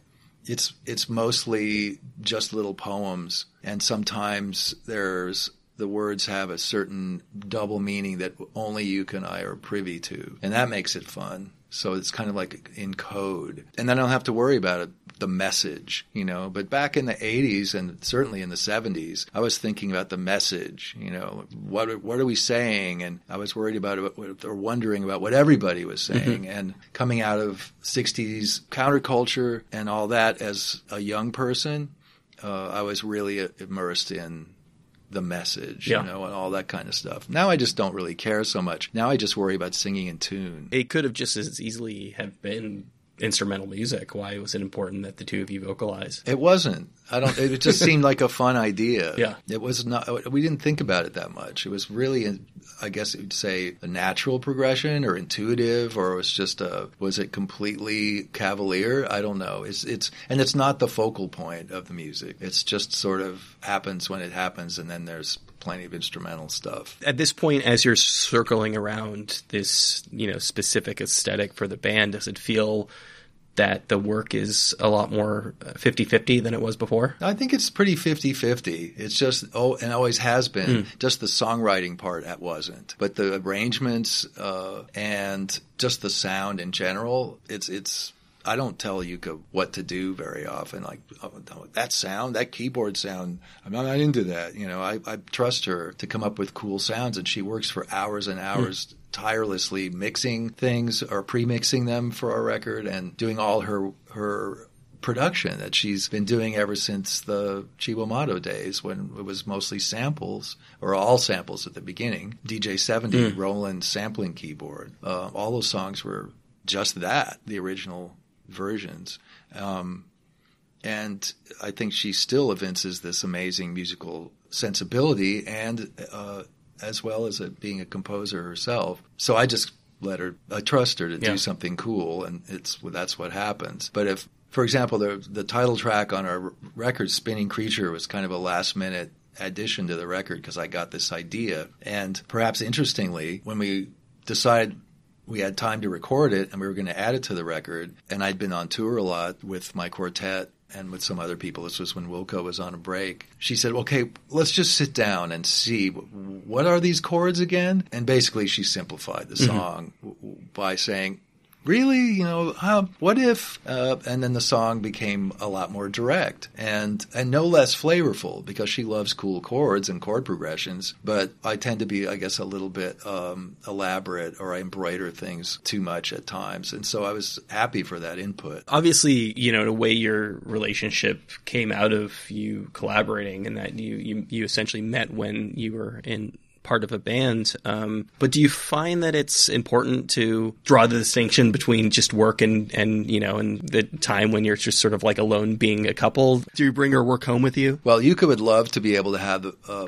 it's it's mostly just little poems, and sometimes there's the words have a certain double meaning that only you and I are privy to. And that makes it fun. So it's kind of like in code. And then I don't have to worry about it, the message, you know. But back in the 80s and certainly in the 70s, I was thinking about the message, you know. What, what are we saying? And I was worried about it or wondering about what everybody was mm-hmm. saying. Mm-hmm. And coming out of 60s counterculture and all that as a young person, uh, I was really immersed in the message, yeah. you know, and all that kind of stuff. Now I just don't really care so much. Now I just worry about singing in tune. It could have just as easily have been instrumental music. Why was it important that the two of you vocalize? It wasn't. I don't. It just seemed like a fun idea. Yeah. It was not. We didn't think about it that much. It was really, I guess you'd say, a natural progression or intuitive, or it was just a. Was it completely cavalier? I don't know. It's it's and it's not the focal point of the music. It's just sort of happens when it happens, and then there's plenty of instrumental stuff. At this point, as you're circling around this, you know, specific aesthetic for the band, does it feel that the work is a lot more 50-50 than it was before? I think it's pretty 50-50. It's just oh and always has been. Mm. Just the songwriting part that wasn't. But the arrangements uh, and just the sound in general, it's it's I don't tell Yuka what to do very often. Like oh, that sound, that keyboard sound, I'm not into that. You know, I, I, trust her to come up with cool sounds, and she works for hours and hours. Mm. Tirelessly mixing things or pre-mixing them for our record, and doing all her her production that she's been doing ever since the Cibo days when it was mostly samples or all samples at the beginning. DJ 70, mm. Roland sampling keyboard. Uh, all those songs were just that, the original versions. Um, and I think she still evinces this amazing musical sensibility and uh, as well as a, being a composer herself. So I just let her, I trust her to yeah. do something cool, and it's that's what happens. But if, for example, the the title track on our record, "Spinning Creature," was kind of a last minute addition to the record because I got this idea, and perhaps interestingly, when we decided we had time to record it and we were going to add it to the record. And I'd been on tour a lot with my quartet and with some other people. This was when Wilco was on a break. She said, okay, let's just sit down and see what are these chords again? And basically she simplified the mm-hmm. song mm-hmm. by saying, really, you know, uh, what if? Uh, and then the song became a lot more direct and and no less flavorful because she loves cool chords and chord progressions. But I tend to be, I guess, a little bit um, elaborate or I embroider things too much at times, and so I was happy for that input. Obviously, you know, a way, your relationship came out of you collaborating, and that you you, you essentially met when you were in part of a band. Um, but do you find that it's important to draw the distinction between just work and, and, you know, and the time when you're just sort of like alone being a couple? Do you bring your work home with you? Well, Yuka would love to be able to have uh,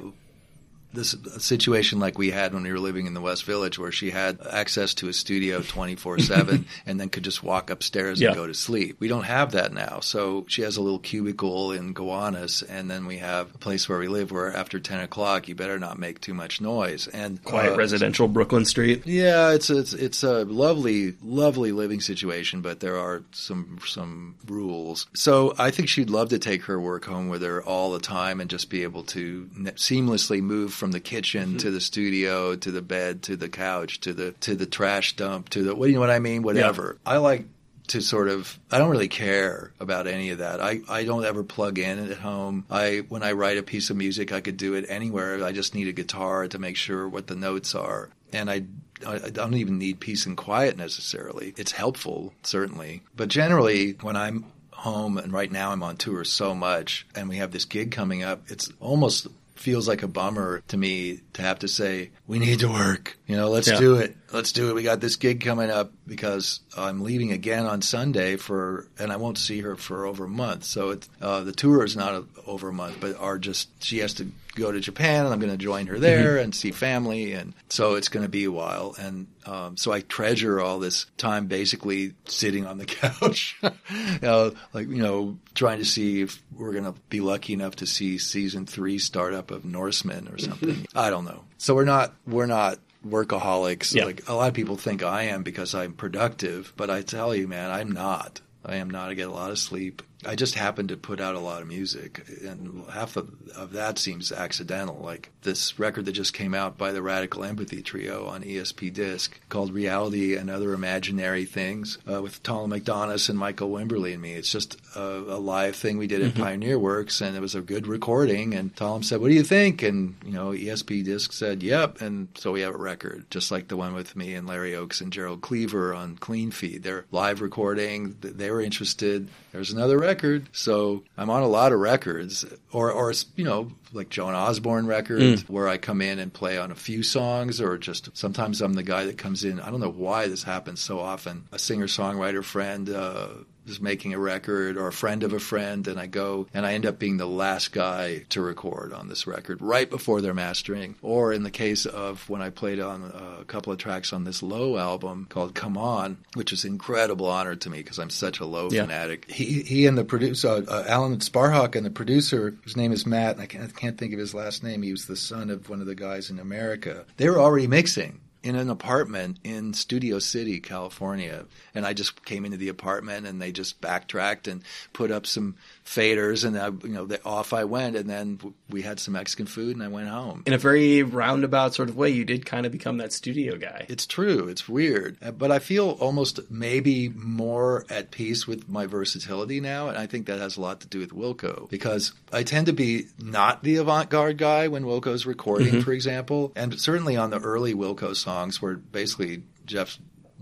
this situation like we had when we were living in the West Village, where she had access to a studio 24 7 and then could just walk upstairs yeah. and go to sleep. We don't have that now. So she has a little cubicle in Gowanus, and then we have a place where we live where after 10 o'clock, you better not make too much noise. And quiet uh, residential Brooklyn Street. Yeah, it's, it's, it's a lovely, lovely living situation, but there are some, some rules. So I think she'd love to take her work home with her all the time and just be able to seamlessly move from from the kitchen mm-hmm. to the studio to the bed to the couch to the to the trash dump to the what do you know what I mean whatever. Yeah. I like to sort of I don't really care about any of that. I, I don't ever plug in at home. I when I write a piece of music I could do it anywhere. I just need a guitar to make sure what the notes are. And I I don't even need peace and quiet necessarily. It's helpful, certainly. But generally, when I'm home and right now I'm on tour so much and we have this gig coming up, it's almost feels like a bummer to me to have to say, we need to work. You know, let's yeah. do it. Let's do it. We got this gig coming up because I'm leaving again on Sunday for, and I won't see her for over a month. So it's, uh, the tour is not a, over a month, but are just, she has to go to Japan and I'm going to join her there mm-hmm. and see family. And so it's going to be a while. And um, so I treasure all this time basically sitting on the couch, you know, like, you know, trying to see if we're going to be lucky enough to see season three startup of Norsemen or something. I don't know. So we're not, we're not workaholics. Yeah. Like a lot of people think I am because I'm productive, but I tell you, man, I'm not. I am not. I get a lot of sleep. I just happened to put out a lot of music, and half of, of, that seems accidental. Like this record that just came out by the Radical Empathy Trio on ESP Disc called Reality and Other Imaginary Things uh, with Thollem McDonas and Michael Wimberly and me. It's just a, a live thing we did at mm-hmm. Pioneer Works, and it was a good recording. And Thollem said, What do you think? And, you know, ESP Disc said, Yep. And so we have a record, just like the one with me and Larry Ochs and Gerald Cleaver on Clean Feed. They're live recording. They were interested. There's another record record. So I'm on a lot of records, or or you know like Joan Osborne records, mm. where I come in and play on a few songs, or just sometimes I'm the guy that comes in. I don't know why this happens so often. A singer songwriter friend. Uh, is making a record or a friend of a friend, and I go and I end up being the last guy to record on this record right before they're mastering. Or in the case of when I played on a couple of tracks on this Low album called Come On, which is an incredible honor to me because I'm such a Low yeah. fanatic. He he and the producer uh, uh, Alan Sparhawk and the producer, whose name is Matt, and I can't, I can't think of his last name. He was the son of one of the guys in America. They were already mixing in an apartment in Studio City, California. And I just came into the apartment and they just backtracked and put up some faders, and I, you know, the off I went. And then we had some Mexican food, and I went home. In a very roundabout sort of way, you did kind of become that studio guy. It's true. It's weird, uh, but I feel almost maybe more at peace with my versatility now, and I think that has a lot to do with Wilco because I tend to be not the avant-garde guy when Wilco's recording, mm-hmm. for example, and certainly on the early Wilco songs where basically Jeff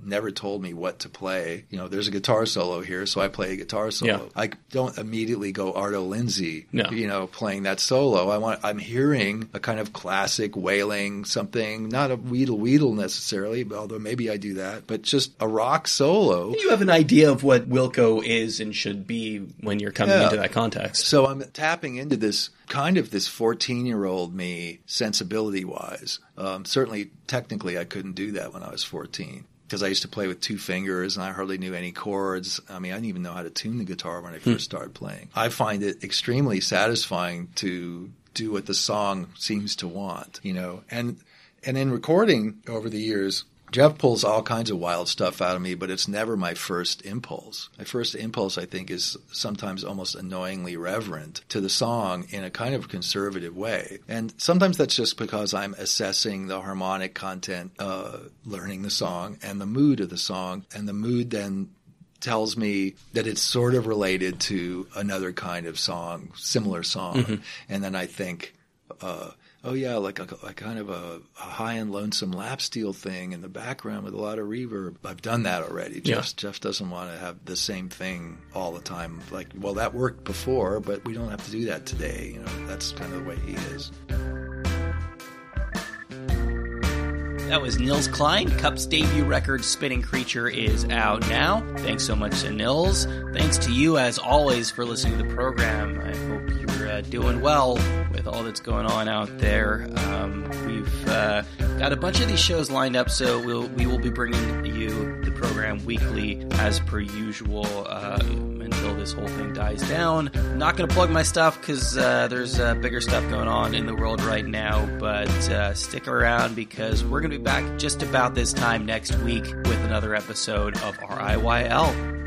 never told me what to play. You know, there's a guitar solo here, so I play a guitar solo. Yeah. I don't immediately go Arto Lindsay, no. you know, playing that solo. I want I'm hearing a kind of classic wailing something, not a Weedle Weedle necessarily, although maybe I do that, but just a rock solo. You have an idea of what Wilco is and should be when you're coming yeah. into that context. So I'm tapping into this kind of this 14 year old me sensibility wise. Um, certainly, technically, I couldn't do that when I was 14 because I used to play with two fingers and I hardly knew any chords. I mean, I didn't even know how to tune the guitar when I hmm. first started playing. I find it extremely satisfying to do what the song seems to want, you know. And and in recording over the years, Jeff pulls all kinds of wild stuff out of me, but it's never my first impulse. My first impulse, I think, is sometimes almost annoyingly reverent to the song in a kind of conservative way. And sometimes that's just because I'm assessing the harmonic content, uh, learning the song, and the mood of the song. And the mood then tells me that it's sort of related to another kind of song, similar song. Mm-hmm. And then I think, uh, oh yeah, like a, a kind of a, a, high and lonesome lap steel thing in the background with a lot of reverb. I've done that already. Jeff, yeah. Jeff doesn't want to have the same thing all the time. Like, well, that worked before, but we don't have to do that today. You know, that's kind of the way he is. That was Nels Cline. Cup's debut record, Spinning Creature, is out now. Thanks so much to Nels. Thanks to you, as always, for listening to the program. I hope uh, doing well with all that's going on out there. Um, we've uh, got a bunch of these shows lined up, so we'll, we will be bringing you the program weekly as per usual. Uh, until this whole thing dies down. I'm not going to plug my stuff because uh, there's uh, bigger stuff going on in the world right now, but uh, stick around because we're going to be back just about this time next week with another episode of RIYL.